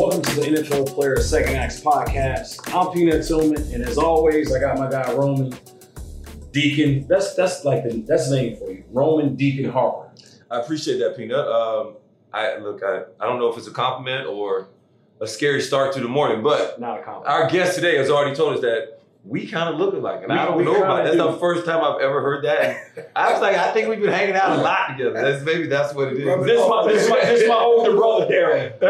Welcome to the NFL Player Second Acts podcast. I'm Peanut Tillman, and as always, I got my guy Roman Deacon. That's that's like the that's the name for you, Roman Deacon Harper. I appreciate that, Peanut. Um, I look, I, I don't know if it's a compliment or a scary start to the morning, but Not a compliment. our guest today has already told us that we kind of look alike, and We- I don't know about that's the first time I've ever heard that. I was like, I think we've been hanging out a lot together. That's maybe that's what it is. This my this my this my older brother Darren.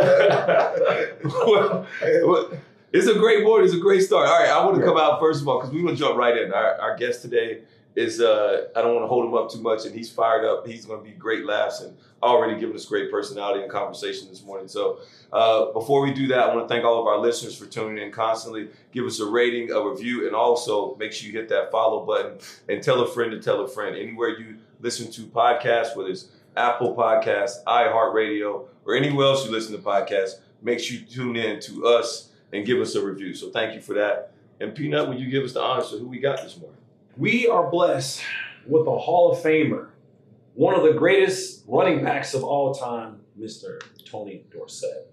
well, well, it's a great morning. It's a great start. All right, I want to come out first of all because we want to jump right in. Our, our guest today is uh, I don't want to hold him up too much, and he's fired up. He's going to be great laughs and already giving us great personality and conversation this morning. So uh, before we do that, I want to thank all of our listeners for tuning in constantly. Give us a rating, a review, and also make sure you hit that follow button and tell a friend to tell a friend. Anywhere you listen to podcasts, whether it's Apple Podcasts, iHeartRadio, or anywhere else you listen to podcasts, make sure you tune in to us and give us a review. So thank you for that. And Peanut, would you give us the honors of who we got this morning? We are blessed with a Hall of Famer, one of the greatest running backs of all time, Mr. Tony Dorsett.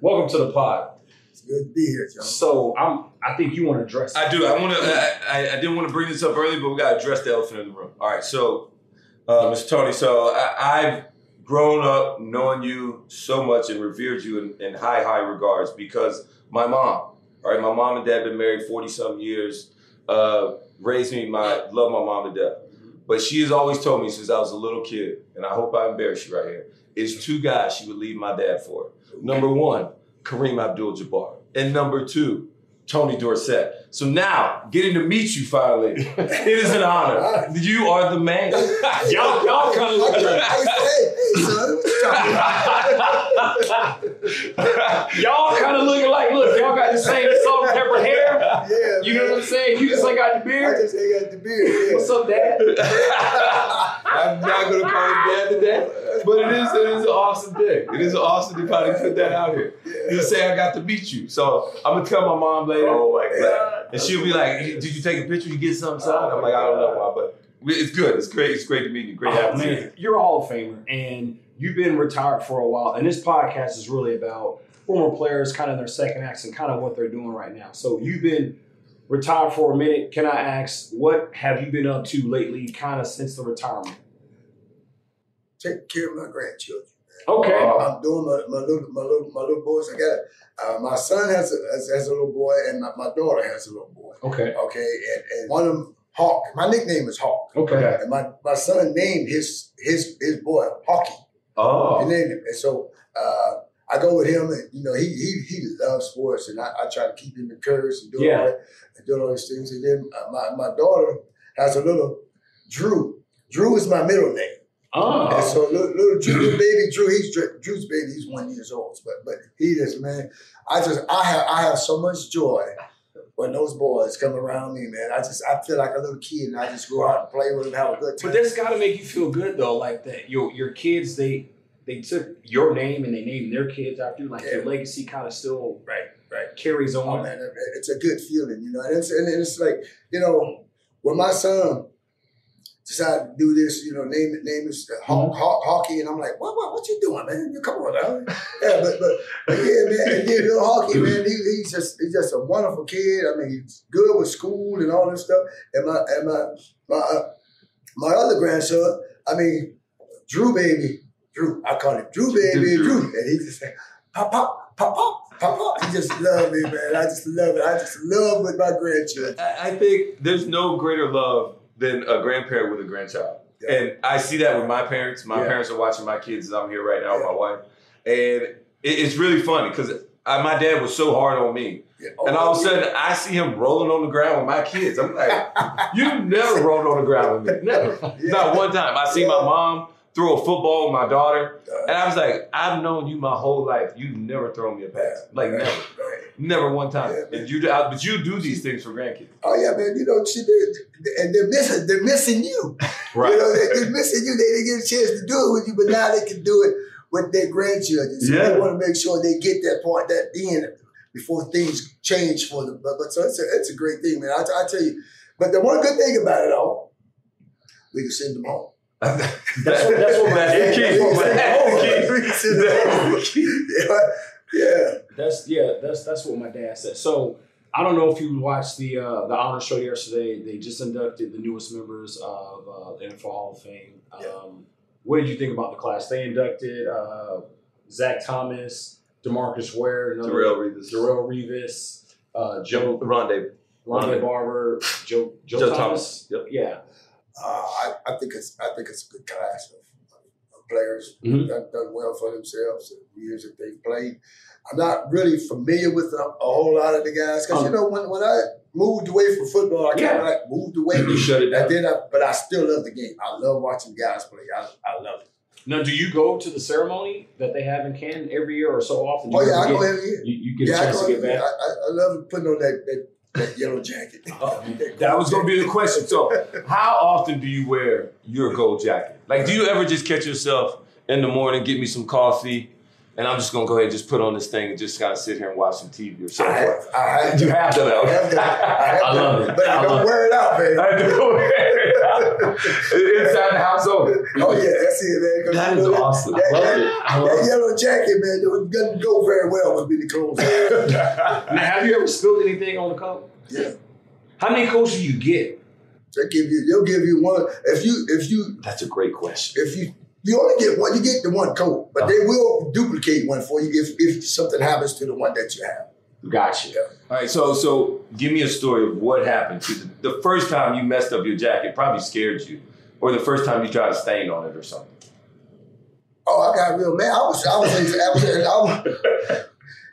Welcome to the pod. It's good to be here, John. So I'm I think you want to address I do. I want to. I, I, I didn't want to bring this up early, but we got to address the elephant in the room. All right. So, uh, Mr. Tony. So I, I've grown up knowing you so much and revered you in, in high, high regards because my mom. All right, my mom and dad been married forty some years. Uh, raised me. My love my mom to death. But she has always told me since I was a little kid, and I hope I embarrass you right here. Is two guys she would leave my dad for. Number one, Kareem Abdul-Jabbar, and number two, Tony Dorsett. So now, getting to meet you finally, it is an honor. You are the man. y'all y'all kind of look Hey, like hey, hey, son, what you talking about? y'all kind of looking like look y'all got the same salt and pepper hair. Yeah, You know what I'm saying? You just ain't got the I beard. just ain't got the beard. Yeah. What's up, Dad? I'm not gonna call him dad today, but it is it is an awesome thing. It is awesome to kind of put that out here. Just say I got to meet you. So I'm gonna tell my mom later. Oh my God. And she'll be like, "Did you take a picture? You get something signed?" I'm like, "I don't know why, but it's good. It's great. It's great to meet you. Great Oh, having you." man, you're a Hall of Famer, and you've been retired for a while. And this podcast is really about former players, kind of their second acts, and kind of what they're doing right now. So you've been retired for a minute. Can I ask, what have you been up to lately, kind of since the retirement? Taking care of my grandchildren. Okay. Uh, I'm doing my, my little my little my little boys. I got uh, my son has a has, has a little boy, and my, my daughter has a little boy. Okay. Okay, and, and one of them Hawk. My nickname is Hawk. Okay. And my, my son named his his his boy Hawky. Oh, named him. And so uh, I go with him, and you know he he he loves sports, and I, I try to keep him encouraged and doing Yeah. all that, and doing all these things. And then uh, my my daughter has a little Drew. Drew is my middle name. Oh. And so little, little, Drew, baby Drew, he's Drew's baby. He's one years old, but but he is man. I just I have I have so much joy when those boys come around me, man. I just I feel like a little kid, and I just go out and play with them, have a good time. But that's got to make you feel good though, like that your your kids they they took your name and they named their kids after you, like your legacy kind of still right, right. carries on. Oh man, it's a good feeling, you know. And it's, and it's like, you know, when my son decided to do this, you know, name it, name is Hawk, Hawk, Hockey, and I'm like, what, what, what you doing, man? Come on, now. yeah, but, but, but yeah, man, and then little Hockey, man, he, he's just he's just a wonderful kid. I mean, he's good with school and all this stuff. And my and my my uh, my other grandson, I mean, Drew baby, Drew, I call him Drew baby, Drew. Drew, and he just say, pop, pop, pop, pop, pop, pop. He just love me, man. I just love it. I just love with my grandchildren. I I think there's no greater love than a grandparent with a grandchild. Yeah. And I see that with my parents. My Yeah. parents are watching my kids as I'm here right now with my wife. And it, it's really funny because my dad was so hard on me. Yeah. And all of a sudden, I see him rolling on the ground with my kids. I'm like, you never rolled on the ground with me. Never. Yeah. Not one time. I see my mom throw a football with my daughter. And I was like, I've known you my whole life. You've never thrown me a pass. Like, right, never. right. Never one time. Yeah. And you, I- but you do these things for grandkids. Oh yeah, man. You know, she did, and they're missing. They're missing you. You know, they, they're missing you. They didn't get a chance to do it with you, but now they can do it with their grandchildren. So Yeah. they want to make sure they get that part, that in before things change for them. But, but so it's a, it's a great thing, man. I, I tell you. But the one good thing about it all, we can send them home. That's what- that's what my dad- We can send them home. We can send them home. Yeah, yeah. That's yeah, that's that's what my dad said. So I don't know if you watched the uh, the honor show yesterday. They just inducted the newest members of uh, the NFL Hall of Fame. Um, Yeah. What did you think about the class? They inducted uh, Zach Thomas, Demarcus Ware, another Terrell Reeves. Darrelle Revis, uh, Joe Rondé. Lonnie Rondé. Barber, Joe Joe, Joe Thomas. Thomas. Yep. Yeah, Uh, I, I think it's I think it's a good class of, of players Mhm. done, done well for themselves in the years that they've played. I'm not really familiar with a, a whole lot of the guys because Um, you know when, when I moved away from football, I kind Yeah. of like moved away. You shut it down. and then I, but I still love the game. I love watching guys play. I, I love it. Now, do you go to the ceremony that they have in Canton every year or so often? Oh You yeah, I go every year. You, you get Yeah, a chance to get back. I, I, I love putting on that that, that yellow jacket. Oh, That was going to be the question. So, How often do you wear your gold jacket? Like, do you ever just catch yourself in the morning, get me some coffee, and I'm just gonna go ahead and just put on this thing and just kind of sit here and watch some TV or I something? I have You have to, though. I have to. I, have I to. love it. But I I don't wear it out, man. I do. Inside the household. Oh yeah, that's it, man. 'Cause That you is know awesome. That, I love that- it. I love that yellow jacket, man, it doesn't go very well with me the clothes. now, have you ever spilled anything on the coat? yeah, How many coats do you get? they give you, they'll give you one. If you, if you, That's a great question. if you, you only get one. You get the one coat, but they will duplicate one for you if if something happens to the one that you have. Gotcha. All right, so so give me a story of what happened to the, the first time you messed up your jacket. Probably scared you, or the first time you tried to stain on it or something. Oh, I got real man. I was, I was, in, I was, in, I was.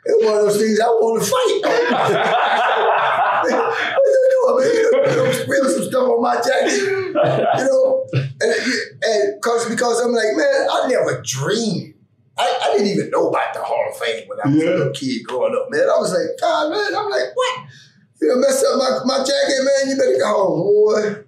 It was one of those things I want to fight. what you doing, man? You know, you some stuff on my jacket. you know, and, and cause, because I'm like, man, I never dreamed. I, I didn't even know about the Hall of Fame when I was a little kid growing up, man. I was like, God, man, I'm like, what? You know, mess up my, my jacket, man. You better go home, boy.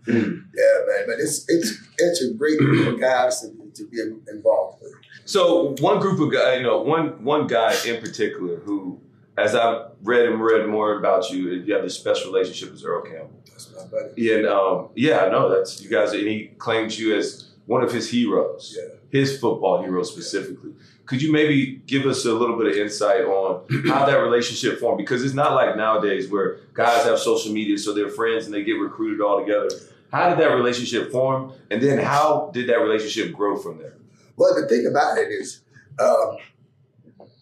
Yeah, man. But it's it's it's a great group of guys to, to be involved with. So one group of guys, you know, one one guy in particular who, as I've read and read more about you, you have this special relationship with Earl Campbell. That's my buddy. And um, yeah, I know that's you guys, and he claims you as one of his heroes, Yeah. His football hero specifically. Could you maybe give us a little bit of insight on how that relationship formed? Because it's not like nowadays where guys have social media, so they're friends and they get recruited all together. How did that relationship form? And then how did that relationship grow from there? Well, the thing about it is, um,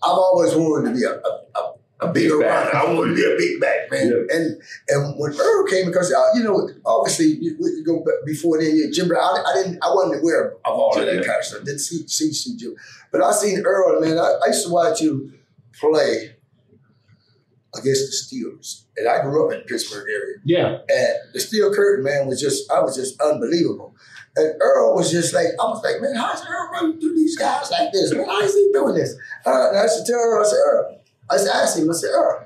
I've always wanted to be a, a, a, a bigger Big runner. back. I want to be a big back man. Yeah. And and when Earl came, because uh, you know, obviously, you, you go before then, you Jim Brown. I, I didn't, I wasn't aware of all of that Yeah. kind of stuff. Didn't see see, see Jim, but I seen Earl, man. I, I used to watch you play against the Steelers, and I grew up in the Pittsburgh area. Yeah. And the steel curtain, man, was just, I was just unbelievable. And Earl was just like, I was like, man, how's Earl running through these guys like this? Man, how is he doing this? Uh, and I said to tell Earl, I said, Earl, I said, asked him, I said, Earl,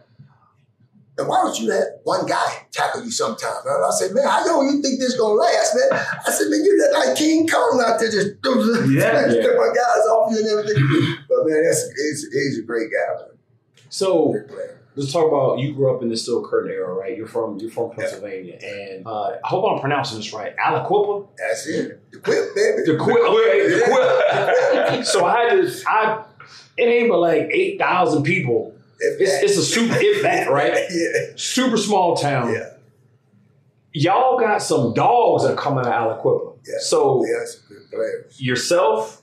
and why don't you let one guy tackle you sometime? And I said, man, how long you think this gonna last, man? I said, man, you look like King Kong out there just Yeah, yeah. my guys off you and everything. But man, that's he's, he's a great guy, man. So Great let's talk about you grew up in the Steel Curtain era, right? You're from you're from Pennsylvania, and uh, I hope I'm pronouncing this right. Aliquippa. That's it. The whip, baby. The quick. Okay, the quick. so I had to. I it ain't but like eight thousand people. It's, it's a super if that right. yeah. Super small town. Yeah. Y'all got some dogs that come out of Aliquippa. Yeah. So Yeah, that's a good player. yourself,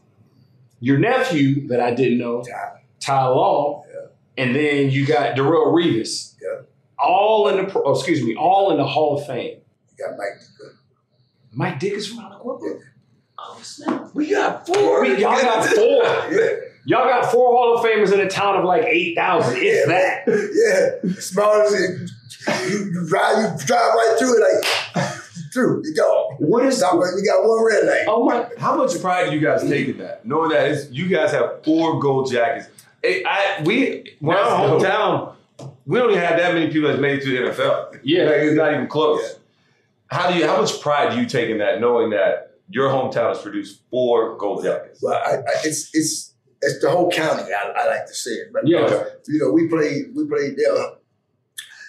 your nephew that I didn't know, Ty. Ty Law, Yeah. and then you got Darrelle Revis. Yeah. All in the pro- oh, excuse me, all in the Hall of Fame. You got Mike Good. Mike Ditka is from Aliquippa. Oh snap! We got four. We- y'all got four. Yeah. Y'all got four Hall of Famers in a town of like eight thousand. If that. Yeah. As small as it, you, you drive, you drive right through it like through. You go. What is Stop it. You got one red light. Oh my! How much pride do you guys take in that? Knowing that it's, you guys have four gold jackets. Hey, I we when I'm hometown, we don't even have that many people that's made it to the NFL. Yeah. like, it's not even close. How do you? How much pride do you take in that, knowing that your hometown has produced four gold jackets? Well, I, I, it's it's it's the whole county. I, I like to say it, but Yeah. uh, you know, we played we played there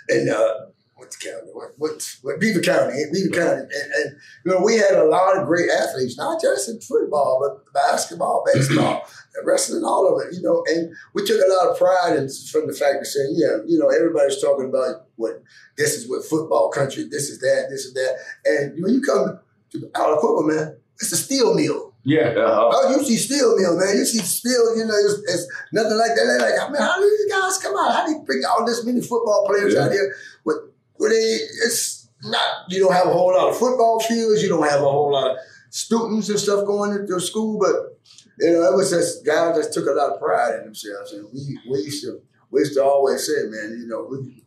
in uh, what's the county? What what, what Beaver County? in Beaver County, and, and you know, we had a lot of great athletes, not just in football, but basketball, baseball, wrestling, all of it. You know, and we took a lot of pride in, from the fact of saying, yeah, you know, everybody's talking about what this is what football country, this is that, this is that, and when you come to Aliquippa, man, it's a steel mill. Yeah. Uh-huh. Oh, you see steel mill, man. You see steel, you know, it's, it's nothing like that. They're like, man, how do these guys come out? How do you bring all this many football players Yeah. out here? But where they, it's not, you don't have a whole lot of football fields. You don't have a whole lot of students and stuff going into school. But, you know, it was just guys that took a lot of pride in themselves. And we, we used to, we used to always say, man, you know, we,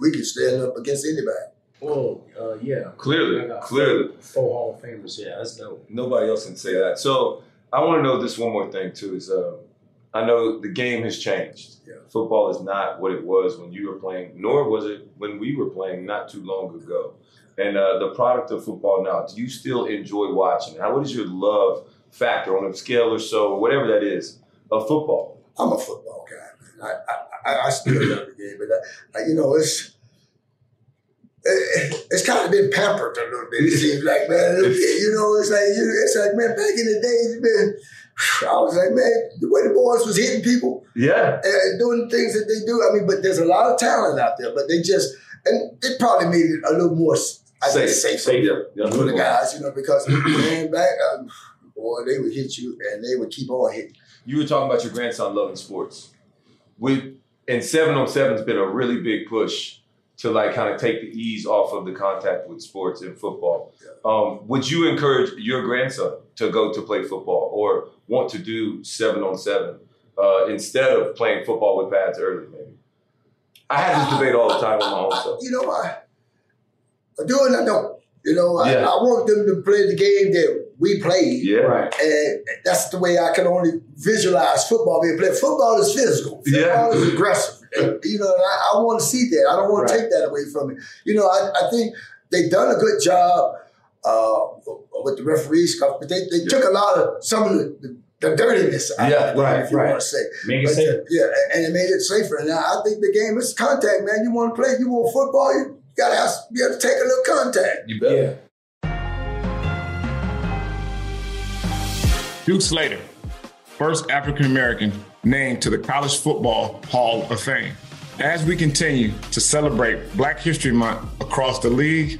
we can stand up against anybody. Oh, uh, yeah. Clearly, clearly. Four Hall of Famers. Yeah, that's dope. Nobody else can say that. So I want to know this one more thing too. Is uh, I know the game has changed. Yeah. Football is not what it was when you were playing, nor was it when we were playing not too long ago. And uh, the product of football now, do you still enjoy watching? it? How what is your love factor on a scale or so, whatever that is, of football? I'm a football guy, man. I, I, I, I still love the game, but uh, you know, it's it, it's kind of been pampered a little bit. It seems like, man, you know, it's like you, it's like, man, back in the days, man, I was like, man, the way the boys was hitting people Yeah. and doing things that they do. I mean, but there's a lot of talent out there, but they just and it probably made it a little more, I safer safe. Yeah. yeah. for the guys, you know, because man, back, um, boy, they would hit you and they would keep on hitting. You were talking about your grandson loving sports. We and seven on seven's been a really big push to like kind of take the ease off of the contact with sports and football. Um, would you encourage your grandson to go to play football or want to do seven on seven uh, instead of playing football with pads early? Maybe I have this debate all the time with my own I- self. You know, I, I do and I don't. You know, I, Yeah. I want them to play the game that we played. Yeah, Right. And that's the way I can only visualize football being played. Football is physical. Football Yeah. is aggressive. And, you know, and I, I want to see that. I don't want to take that away from it. You know, I, I think they've done a good job uh, with the referees, but they, they took a lot of some of the, the, the dirtiness out Yeah, of it, right, if you right. want to say. Make it But, safe. uh, yeah, and it made it safer. And I I think the game is contact, man. You want to play, you want football, you gotta have, be able to take a little contact. you bet. Yeah. Duke Slater, first African American named to the College Football Hall of Fame. As we continue to celebrate Black History Month across the league,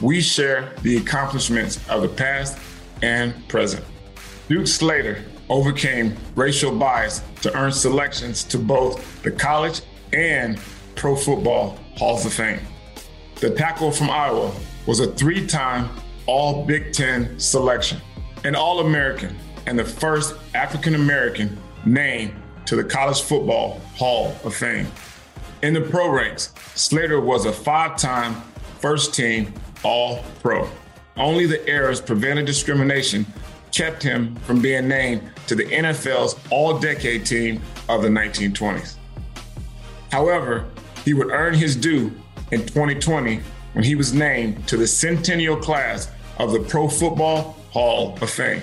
we share the accomplishments of the past and present. Duke Slater overcame racial bias to earn selections to both the college and Pro Football Halls of Fame. The tackle from Iowa was a three time All Big Ten selection, an All American, and the first African American named to the College Football Hall of Fame. In the pro ranks, Slater was a five time first team All Pro. Only the errors prevented discrimination kept him from being named to the NFL's All Decade team of the 1920s. However, he would earn his due in 2020 when he was named to the centennial class of the Pro Football Hall of Fame.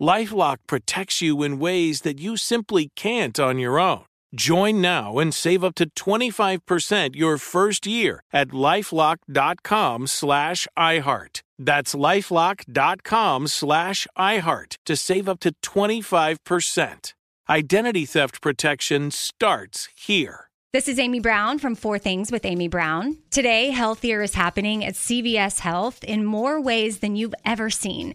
Lifelock protects you in ways that you simply can't on your own. Join now and save up to 25% your first year at lifelock.com slash iHeart. That's lifelock.com slash iHeart to save up to 25%. Identity theft protection starts here. This is Amy Brown from Four Things with Amy Brown. Today, Healthier is happening at CVS Health in more ways than you've ever seen.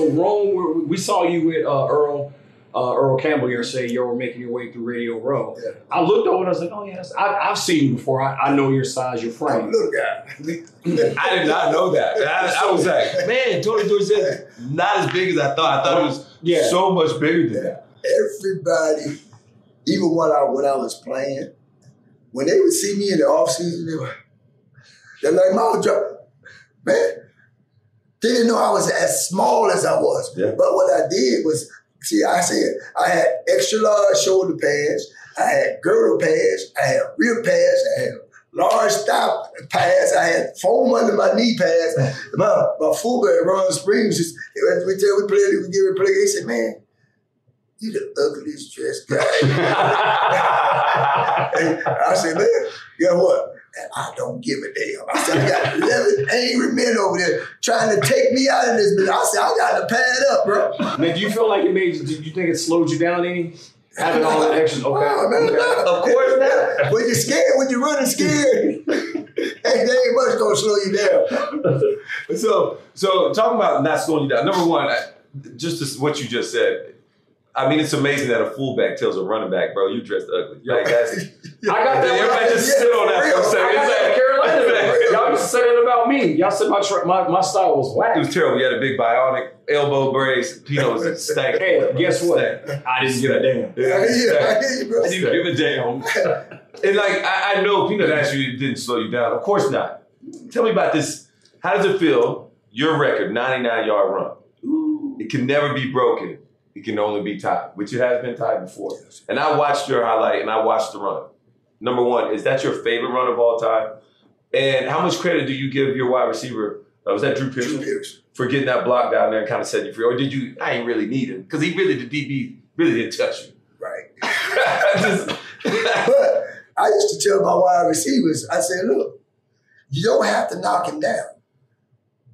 So Rome, we- we saw you with uh, Earl uh, Earl Campbell yesterday. You were making your way through Radio Row. Yeah. I looked over and I was like, oh yes, I, I've seen you before. I, I know your size, your I'm frame. little guy. I did not know that. I, I was like, man, Tony Dorsett not as big as I thought. I thought it was Yeah. so much bigger than that. Everybody, even when I when I was playing, when they would see me in the off season, they were they're like, "Mama, drop, man." They didn't know I was as small as I was. Yeah. But what I did was, see, I said I had extra large shoulder pads, I had girdle pads, I had rib pads, I had large thigh pads, I had foam under my knee pads. Mm-hmm. my, my fullback, Ron Springs, just, we tell we played, we give it play. He said, "Man, you the ugliest dressed guy." I said, man, guess what? And I don't give a damn. I said, I got 11 angry men over there trying to take me out of this business. I said, I got to pad up, bro. Man, do you feel like it made you, do you think it slowed you down any? Having all that action, okay. Wow, man, okay. Of course not. When you're scared, when you're running scared, hey, they ain't much gonna slow you down. So, so talking about not slowing you down. Number one, I, just as what you just said. I mean, it's amazing that a fullback tells a running back, "Bro, you dressed ugly." Like that's, I got that. Everybody just Yeah, sit on that for a second. I got that in Carolina. Y'all used to say that about me. Y'all said my tra- my, my style was whack. It was terrible. You had a big bionic elbow brace. Pino was stank. Hey, guess what? Stank. I didn't give a damn. Yeah, hear I hear you, bro. I didn't give a damn. and like I, I know Peanut actually didn't slow you down. Of course not. Tell me about this. How does it feel? Your record, 99 yard run. It can never be broken. It can only be tied, which it has been tied before. And I watched your highlight and I watched the run. Number one, is that your favorite run of all time? And how much credit do you give your wide receiver? Uh, was that Drew Pearson? Drew Pearson. For getting that block down there and kind of setting you free? Or did you, I ain't really need him? Because he really, the DB really didn't touch you. Right. Just- But I used to tell my wide receivers, I said, look, you don't have to knock him down.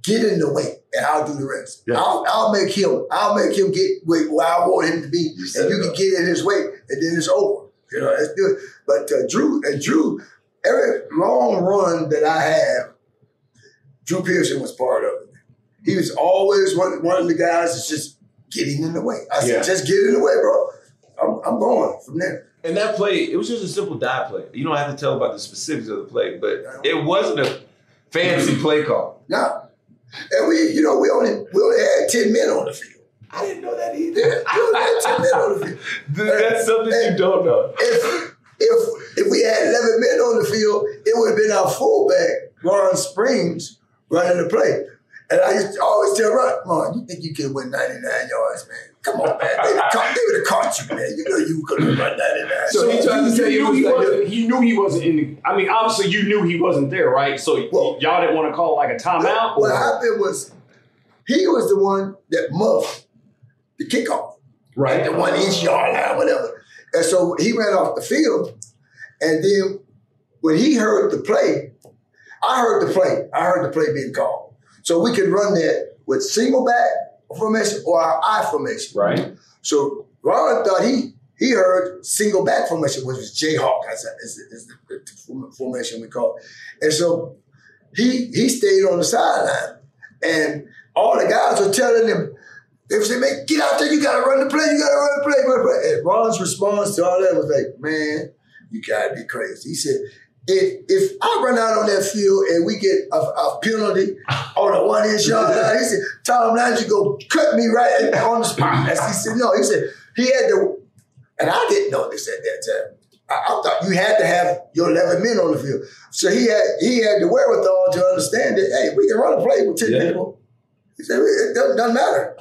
Get in the way, and I'll do the rest. Yeah. I'll, I'll make him. I'll make him get where, where I want him to be, said and you can up. get in his way, and then it's over. You know, that's good. But uh, Drew and Drew, every long run that I have, Drew Pearson was part of it. He was always one, one of the guys that's just getting in the way. I said, Yeah. just get in the way, bro. I'm, I'm going from there. And that play, it was just a simple dive play. You don't have to tell about the specifics of the play, but it wasn't a fancy play call. Now, and we, you know, we only we only had ten men on the field. I didn't know that either. Only had ten men on the field. That's something you don't know. If if if we had eleven men on the field, it would have been our fullback Ron Springs running the play. And I used to always tell Ron, Ron, you think you can win ninety nine yards, man? Come on, man. They would have caught, they would have caught you, man. You know you could have run ninety nine. So he tried to say you it was he like wasn't. He knew he wasn't in the. I mean, obviously, you knew he wasn't there, right? So Well- y'all didn't want to call like a timeout. What or- happened was he was the one that muffed the kickoff. right? at the one inch yard line, whatever. And so he ran off the field. And then when he heard the play, I heard the play. I heard the play being called. So we could run that with single back formation or our I formation. Right. So Ron thought he he heard single back formation, which was Jayhawk, as is, is the, the formation we call it. And so he he stayed on the sideline. And all the guys were telling him, they would say, man, get out there, you gotta run the play, you gotta run the play. run the play." And Ron's response to all that was like, man, you gotta be crazy. He said, if if I run out on that field and we get a, a penalty on a one inch yard line, he said, Tom Landry go cut me right on the spot. That's- He said, no, he said, he had to, and I didn't know this at that time. I, I thought you had to have your 11 men on the field. So he had he had the wherewithal to understand that, hey, we can run a play with 10 Yeah. people. He said, it doesn't, doesn't matter.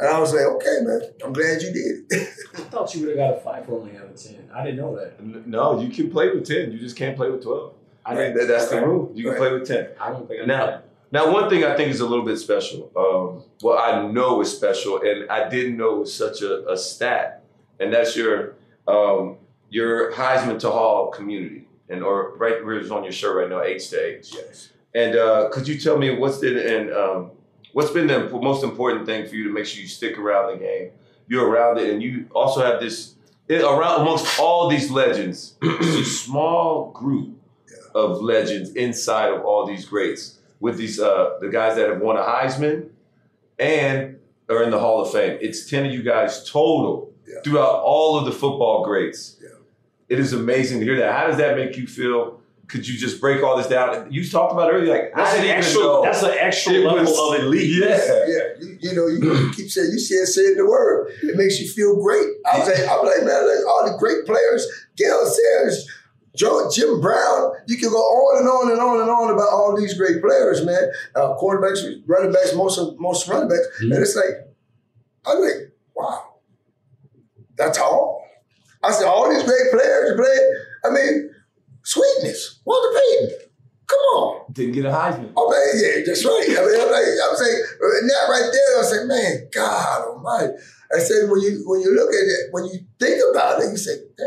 And I was like, okay, man, I'm glad you did it. I thought you would have got a five for only having ten. I didn't know that. No, you can play with 10. You just can't play with 12. I That- didn't. that's the Right. rule. You can Right. play with 10. I don't think I Now- know. Now, one thing I think is a little bit special. Um, well, I know is special, and I didn't know it was such a, a stat, and that's your um, your Heisman to Hall community, and or right where it's on your shirt right now, H to H. yes. And uh, could you tell me what's been and um, what's been the most important thing for you to make sure you stick around the game? You're around it, and you also have this it, around amongst all these legends. it's a small group of legends inside of all these greats with these uh, the guys that have won a Heisman and are in the Hall of Fame. It's ten of you guys total Yeah. throughout all of the football greats. Yeah. It is amazing to hear that. How does that make you feel? Could you just break all this down? You talked about earlier, like That's an extra. know. That's an extra It level was- of elite. Yeah. Yeah, you, you know, you keep saying you said saying the word. It makes you feel great. I was like, I'm like, man, like, all the great players, Gale Sayers, Joe, Jim Brown. You can go on and on and on and on about all these great players, man. Uh, quarterbacks, running backs, most of most running backs, and it's like, I'm like, wow, that's all. I said, all these great players played. I mean, sweetness, Walter Payton. Come on. Didn't get a Heisman. Oh man, yeah, that's right. I mean, I'm like, I was like, and that right there, I was like, man, God Almighty. I said, when you when you look at it, when you think about it, you say, dang,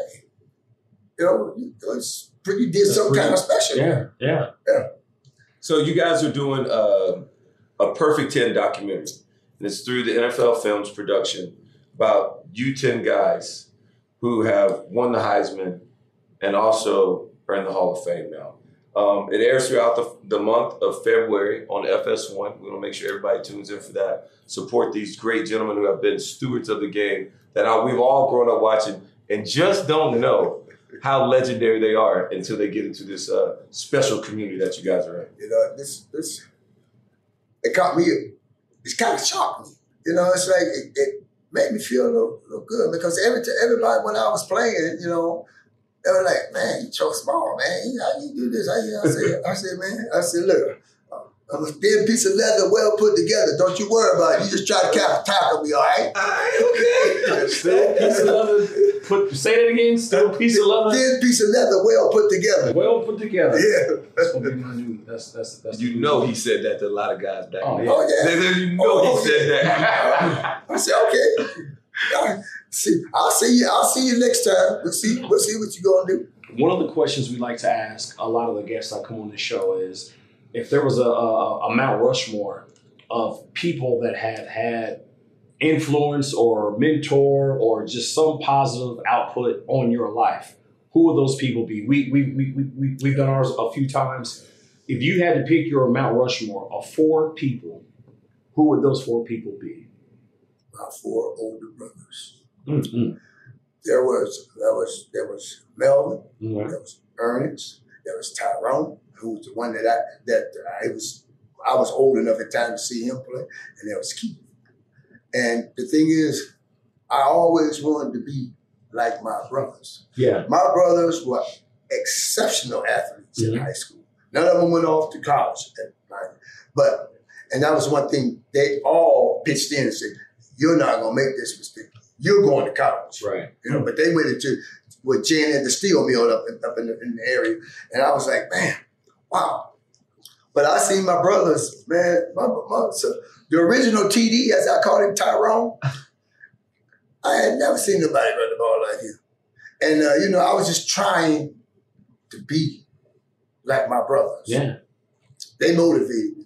you know, it's pretty did That's something pretty- kind of special. Yeah, yeah. So you guys are doing uh, a Perfect Ten documentary, and it's through the NFL Films production about you ten guys who have won the Heisman and also are in the Hall of Fame now. Um, it airs throughout the, the month of February on FS1. We want to make sure everybody tunes in for that. Support these great gentlemen who have been stewards of the game that I, we've all grown up watching and just don't know how legendary they are until they get into this uh, special community that you guys are in. You know, this this it caught me. It's kind of shocked me. You know, it's like it, it made me feel a little, little good because every everybody when I was playing, you know, they were like, "Man, you so small, man. How you do this?" I, I said, "I said, man, I said, look." I'm a thin piece of leather, well put together. Don't you worry about it. You just try to cap tackle me, all right? All right, okay. Still a piece of leather. Put say that again. Still piece of leather. Thin piece of leather, well put together. Well put together. Yeah. That's what we're gonna do. That's that's that's. You know he said that to a lot of guys back Oh, then. yeah. Oh yeah. They- they- You know Oh, he said that. I said, okay. All right. See, I'll see you. I'll see you next time. We'll see. We'll see what you're gonna do. One of the questions we like to ask a lot of the guests that come on the show is if there was a, a, a Mount Rushmore of people that have had influence or mentor or just some positive output on your life, who would those people be? We, we, we, we, we, we've done ours a few times. If you had to pick your Mount Rushmore of four people, who would those four people be? My four older brothers. Mm-hmm. There was there was there was Melvin. Okay. There was Ernest. There was Tyrone, who was the one that I that I was I was old enough at time to see him play, and there was Keith. And the thing is, I always wanted to be like my brothers. Yeah. My brothers were exceptional athletes in Mhm. high school. None of them went off to college. But, and that was one thing, they all pitched in and said, You're not going to make this mistake. You're going to college. Right. You know, but they went into with J&L at the steel mill up, in- up in, the, in the area. And I was like, Man, wow. But I seen my brothers, man, my, my, so the original TD, as I called him, Tyrone, I had never seen nobody run the ball like him. And, uh, you know, I was just trying to be like my brothers. Yeah. They motivated me.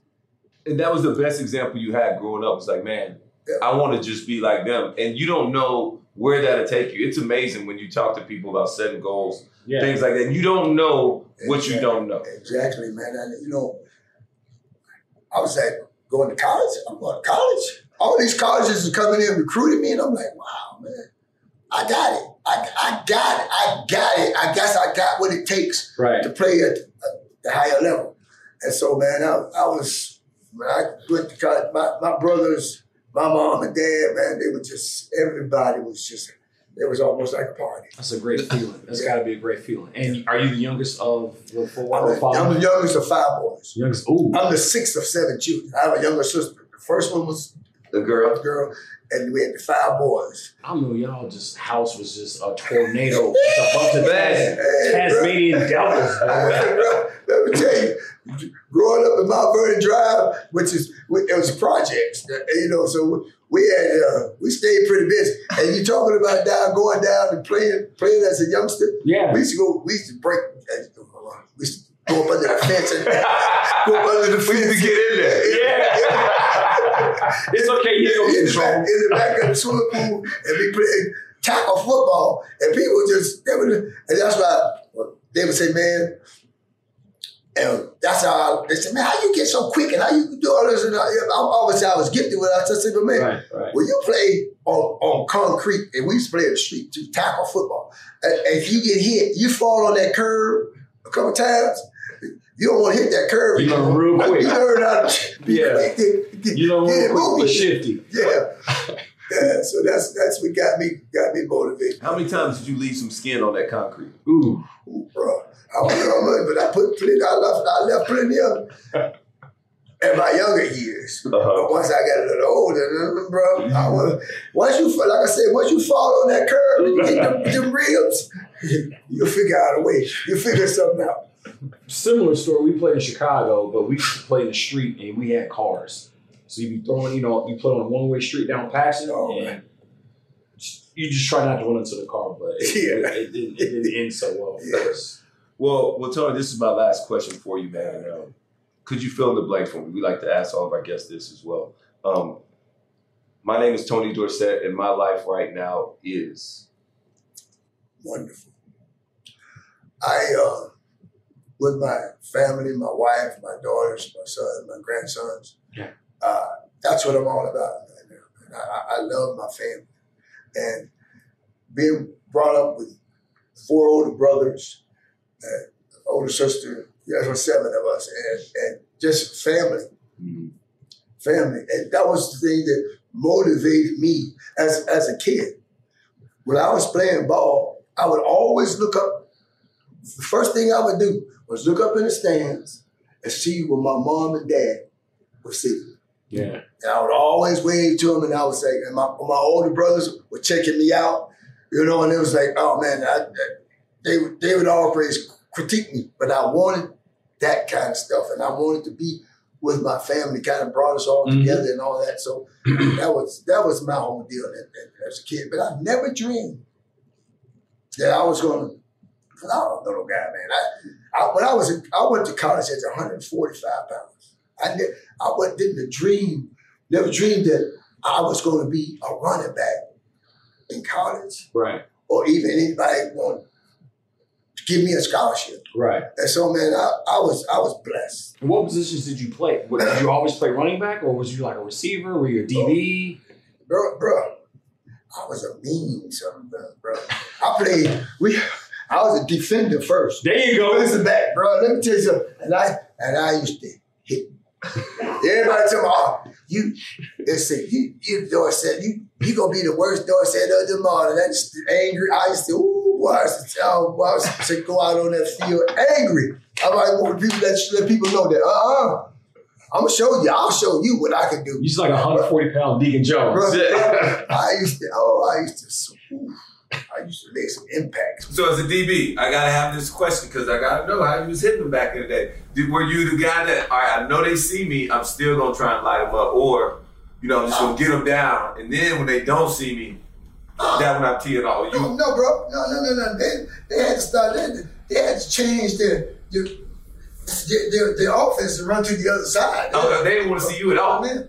and that was the best example you had growing up. It's like, man, I want to just be like them. And you don't know where that'll take you. It's amazing when you talk to people about setting goals, Yeah. things like that. You don't know what you don't know. Exactly, man. And, you know, I was like, going to college? I'm going to college. All these colleges are coming in recruiting me, and I'm like, wow, man, I got it. I, I got it. I got it. I guess I got what it takes Right. to play at uh, the higher level. And so, man, I, I was, when I went to college, my, my brothers, my mom and dad, man, they were just, everybody was just, it was almost like a party. That's a great feeling. That's got to be a great feeling. And are you the youngest of the four I'm or the, five? I'm the youngest of five boys. youngest. Ooh. I'm the sixth of seven children. I have a younger sister. The first one was The girl. a girl, and we had the five boys. I know y'all just house was just a tornado. A bunch of Man. Tasmanian devils. Let me tell you, growing up in Mount Vernon Drive, which is it was projects, you know. So we had uh, we stayed pretty busy. And you talking about down going down and playing playing as a youngster? Yeah. We used to go. We used to break. We used to go up under the fence and go up under the fence. We to get in there. Yeah. It's okay. You don't in, the back, in the back of the swimming pool and we playing tackle football, and people just they would, and that's why they would say, man. And that's how I, they said, man, how you get so quick and how you do all this? And I, I, obviously, I was gifted with it. I just said, but man, Right. Right. when you play on, on concrete, and we used to play in the street to tackle football, and, and if you get hit, you fall on that curb a couple times. You don't want to hit that curve. You learn real quick. You learn how to be Yeah. quick. Get, get, You know, get real it quick, but shifty. Yeah. Yeah, so that's that's what got me got me motivated. How many times did you leave some skin on that concrete? Ooh. Ooh, bro. I don't know how much, but I put plenty. I left. I left plenty of it in my younger years. Uh-huh. But once I got a little older, bro, I was, once you like I said, once you fall on that curb and you get them, them ribs, you'll figure out a way. You'll figure something out. Similar story. We played in Chicago, but we used to play in the street and we had cars. So you be throwing, you know, you play on a one way street down Paxton Oh, and man. you just try not to run into the car, but it, Yeah. it, it, didn't, it didn't end so well. Yes. Well, well, Tony, this is my last question for you, man. Um, could you fill in the blank for me? We like to ask all of our guests this as well. Um, my name is Tony Dorsett, and my life right now is. Wonderful. I, uh, with my family, my wife, my daughters, my son, my grandsons, Yeah. uh, that's what I'm all about right now. And I, I- I love my family. And being brought up with four older brothers, and older sister, yeah, seven of us, and, and just family, mm-hmm. family. And that was the thing that motivated me as, as a kid. When I was playing ball, I would always look up. The first thing I would do was look up in the stands and see where my mom and dad were sitting. Yeah. And I would always wave to them, and I would say, and my, my older brothers were checking me out, you know, and it was like, oh man, I, they would they would always critique me, but I wanted that kind of stuff, and I wanted to be with my family. Kind of brought us all Mhm. together and all that. So that was that was my whole deal as- a kid. But I never dreamed that I was going to. Cause I was a little guy, man. I, I when I was in, I went to college at 145 pounds. I ne- I went, didn't dream, never dreamed that I was going to be a running back in college, Right. or even anybody to give me a scholarship. Right. And so, man, I, I was I was blessed. And what positions did you play? What, did you always play running back, or was you like a receiver? Were you a DB? bro, bro. I was a mean son, bro, bro. I played. We, I was a defender first. There you go. Listen back, bro. Let me tell you something. And I and I used to hit. Everybody tell me, oh, you. They say you, you Dorsett, you, you gonna be the worst Dorsett of them all. And just angry. I used to, ooh, boy, I used to, oh, I used go out on that field angry. I like want people let let people know that. Uh uh-uh. uh. i gonna show you. I'll show you what I can do. You just like a 140 pound Deacon Jones. Bro, bro, I used to, oh, I used to, ooh, I used to make some impacts. So as a DB, I gotta have this question because I gotta know how you was hitting them back in the day. Did, were you the guy that, all right, I know they see me, I'm still gonna try and light them up, or you know, I'm just gonna get them down, and then when they don't see me, that when I'm teeing off. No, You, no, bro, no, no, no, no. They, they had to start. They had to, they had to change their their, their, their, their offense to run to the other side. oh, they didn't want to see you at all. Man,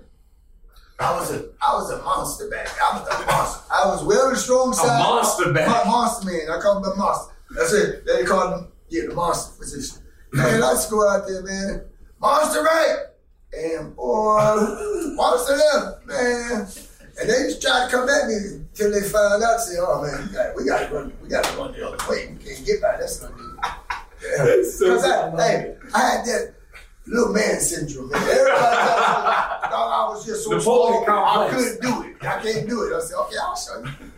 I was a I was a monster back. I was a monster. I was well the strong side. A monster back. Mon- monster man. I call him the monster. That's it. They call him yeah the monster position. Man, I used to go out there, man. Monster right. And boy, monster left, man. And they just tried to come at me until they found out. Say, "Oh man, we got we got to run, we got to run the other way. We can't get by this one." That's so Because I, hey, I had that little man syndrome. Man. Everybody thought, thought I was just so Napoleon small. I couldn't do it. I can't do it. I said, okay, I'll show you.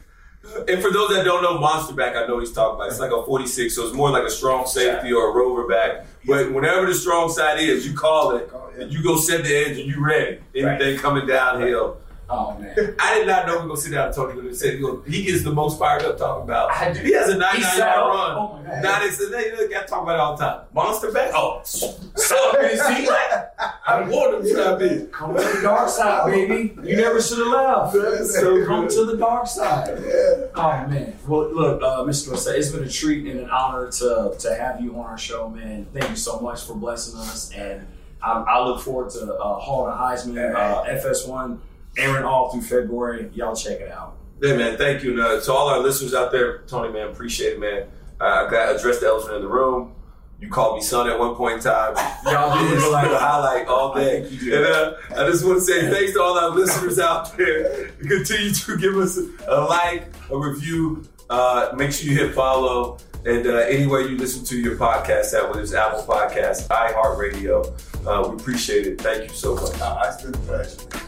And for those that don't know, monster back, I know what he's talking about. It's like a 46, so it's more like a strong safety or a rover back. But whenever the strong side is, you call it, and you go set the edge, and you ready. Anything coming downhill. Oh man. I did not know we were gonna sit down and talk to him. Said he, gets the most fired up talking about. I do. He has a 99 He yard run. Oh my God. Now they said they they got to talk about it all the time. Monster back. Oh, so see, I want him to be. Come to the dark side, baby. You never should have left. So Come to the dark side. Oh man. Well, look, uh, Mr. Dorsett, it's been a treat and an honor to to have you on our show, man. Thank you so much for blessing us, and I, I look forward to uh, Hall to Heisman, uh, FS1, airing all through February. Y'all check it out. Yeah, man. Thank you. And, uh, to all our listeners out there, Tony, man, appreciate it, man. Uh, I got addressed the elephant in the room. You called me son at one point in time. Y'all did. It's like a highlight all day. I think you did. And uh, I just want to say thanks to all our listeners out there. Continue to give us a like, a review. Uh, make sure you hit follow. And uh, anywhere you listen to your podcast at, whether it's Apple Podcasts, iHeartRadio, uh, we appreciate it. Thank you so much. I it's been a pleasure.